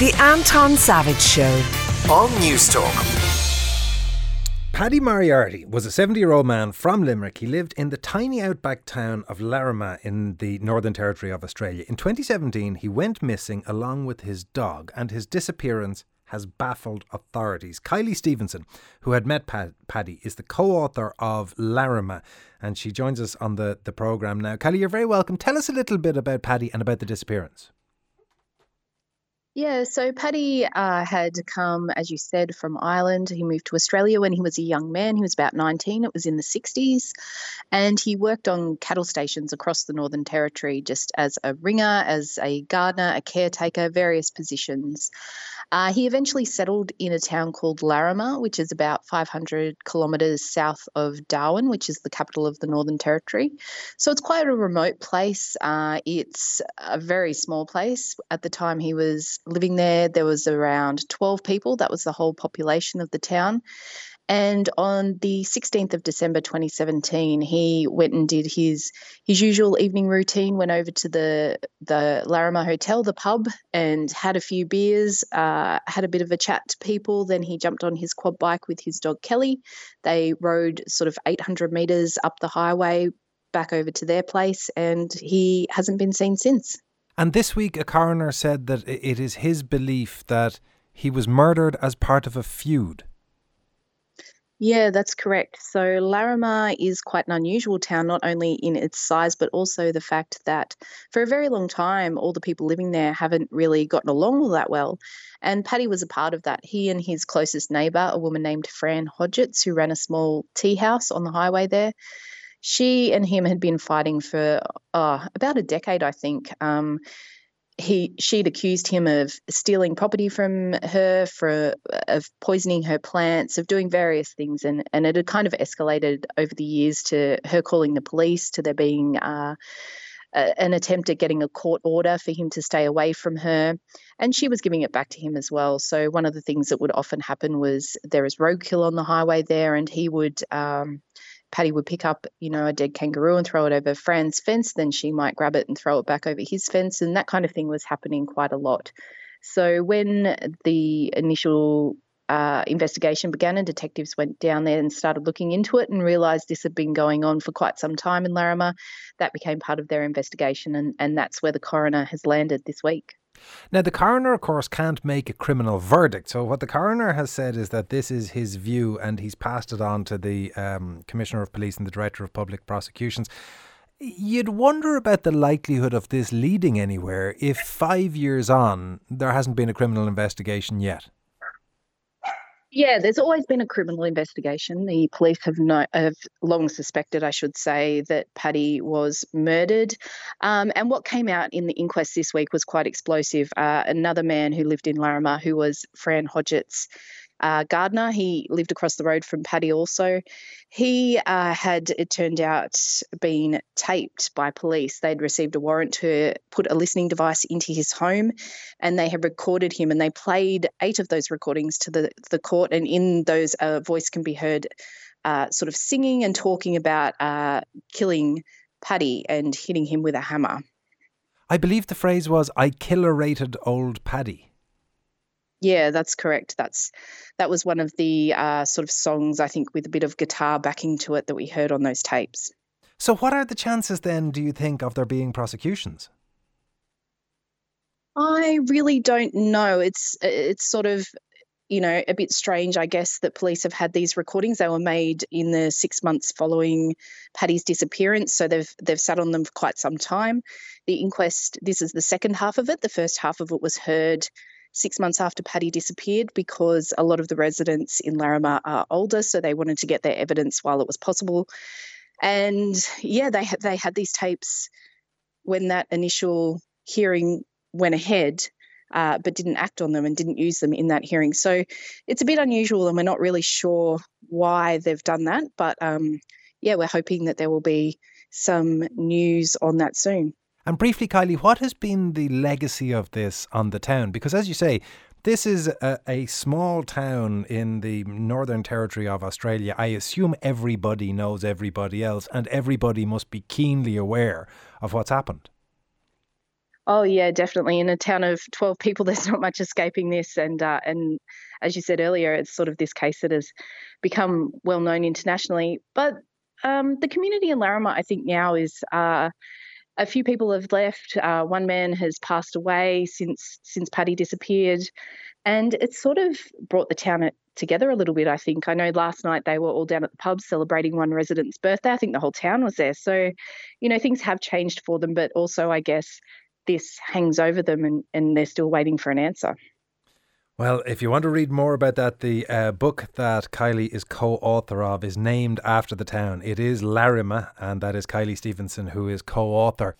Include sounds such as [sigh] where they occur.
The Anton Savage Show on Newstalk. Paddy Moriarty was a 70 year old man from Limerick. He lived in the tiny outback town of Larrimah in the Northern Territory of Australia. In 2017, he went missing along with his dog, and his disappearance has baffled authorities. Kylie Stevenson, who had met Pad- Paddy, is the co author of Larrimah, and she joins us on the, the programme now. Kylie, you're very welcome. Tell us a little bit about Paddy and about the disappearance. Yeah, so Paddy uh, had come, as you said, from Ireland. He moved to Australia when he was a young man. He was about 19. It was in the 60s. And he worked on cattle stations across the Northern Territory just as a ringer, as a gardener, a caretaker, various positions. Uh, he eventually settled in a town called Larrimah, which is about 500 kilometres south of Darwin, which is the capital of the Northern Territory. So it's quite a remote place. Uh, it's a very small place. At the time he was living there, there was around 12 people. That was the whole population of the town. And on the 16th of December 2017, he went and did his his usual evening routine. Went over to the the Larrimah Hotel, the pub, and had a few beers. Uh, had a bit of a chat to people. Then he jumped on his quad bike with his dog Kelly. They rode sort of 800 meters up the highway back over to their place, and he hasn't been seen since. And this week, a coroner said that it is his belief that he was murdered as part of a feud. Yeah, that's correct. So Larrimah is quite an unusual town, not only in its size, but also the fact that for a very long time, all the people living there haven't really gotten along all that well. And Paddy was a part of that. He and his closest neighbour, a woman named Fran Hodgetts, who ran a small tea house on the highway there, she and him had been fighting for oh, about a decade, I think. Um, he she'd accused him of stealing property from her for of poisoning her plants of doing various things and and it had kind of escalated over the years to her calling the police to there being uh, an attempt at getting a court order for him to stay away from her and she was giving it back to him as well so one of the things that would often happen was there is roadkill on the highway there and he would um, Paddy would pick up, you know, a dead kangaroo and throw it over Fran's fence. Then she might grab it and throw it back over his fence. And that kind of thing was happening quite a lot. So when the initial uh, investigation began and detectives went down there and started looking into it and realised this had been going on for quite some time in Larrimah, that became part of their investigation. And, and that's where the coroner has landed this week. Now, the coroner, of course, can't make a criminal verdict. So, what the coroner has said is that this is his view and he's passed it on to the um, Commissioner of Police and the Director of Public Prosecutions. You'd wonder about the likelihood of this leading anywhere if five years on there hasn't been a criminal investigation yet. Yeah, there's always been a criminal investigation. The police have no, have long suspected, I should say, that Paddy was murdered. Um, and what came out in the inquest this week was quite explosive. Uh, another man who lived in Larrimah, who was Fran Hodgetts, uh, Gardner. He lived across the road from Paddy also. He uh, had, it turned out, been taped by police. They'd received a warrant to put a listening device into his home and they had recorded him and they played eight of those recordings to the, the court. And in those, a voice can be heard uh, sort of singing and talking about uh, killing Paddy and hitting him with a hammer. I believe the phrase was, I killer-rated old Paddy. Yeah, that's correct. That's that was one of the uh, sort of songs I think with a bit of guitar backing to it that we heard on those tapes. So, what are the chances then? Do you think of there being prosecutions? I really don't know. It's it's sort of you know a bit strange, I guess, that police have had these recordings. They were made in the six months following Paddy's disappearance, so they've they've sat on them for quite some time. The inquest. This is the second half of it. The first half of it was heard six months after Paddy disappeared because a lot of the residents in Larrimah are older, so they wanted to get their evidence while it was possible. And yeah, they had they had these tapes when that initial hearing went ahead, uh, but didn't act on them and didn't use them in that hearing. So it's a bit unusual, and we're not really sure why they've done that. But um, yeah, we're hoping that there will be some news on that soon. And briefly, Kylie, what has been the legacy of this on the town? Because as you say, this is a, a, small town in the Northern Territory of Australia. I assume everybody knows everybody else, and everybody must be keenly aware of what's happened. Oh yeah, definitely. In a town of twelve people, [laughs] there's not much escaping this, and uh, and as you said earlier, it's sort of this case that has become well known internationally. But um, the community in Larrimah, I think now is uh, a few people have left. Uh, one man has passed away since since Paddy disappeared, and it's sort of brought the town together a little bit. I think I know last night they were all down at the pub celebrating one resident's birthday. I think the whole town was there. So, you know, things have changed for them, but also I guess this hangs over them, and, and they're still waiting for an answer. Well, if you want to read more about that, the uh, book that Kylie is co author of is named after the town. It is Larrimah, and that is Kylie Stevenson who is co author.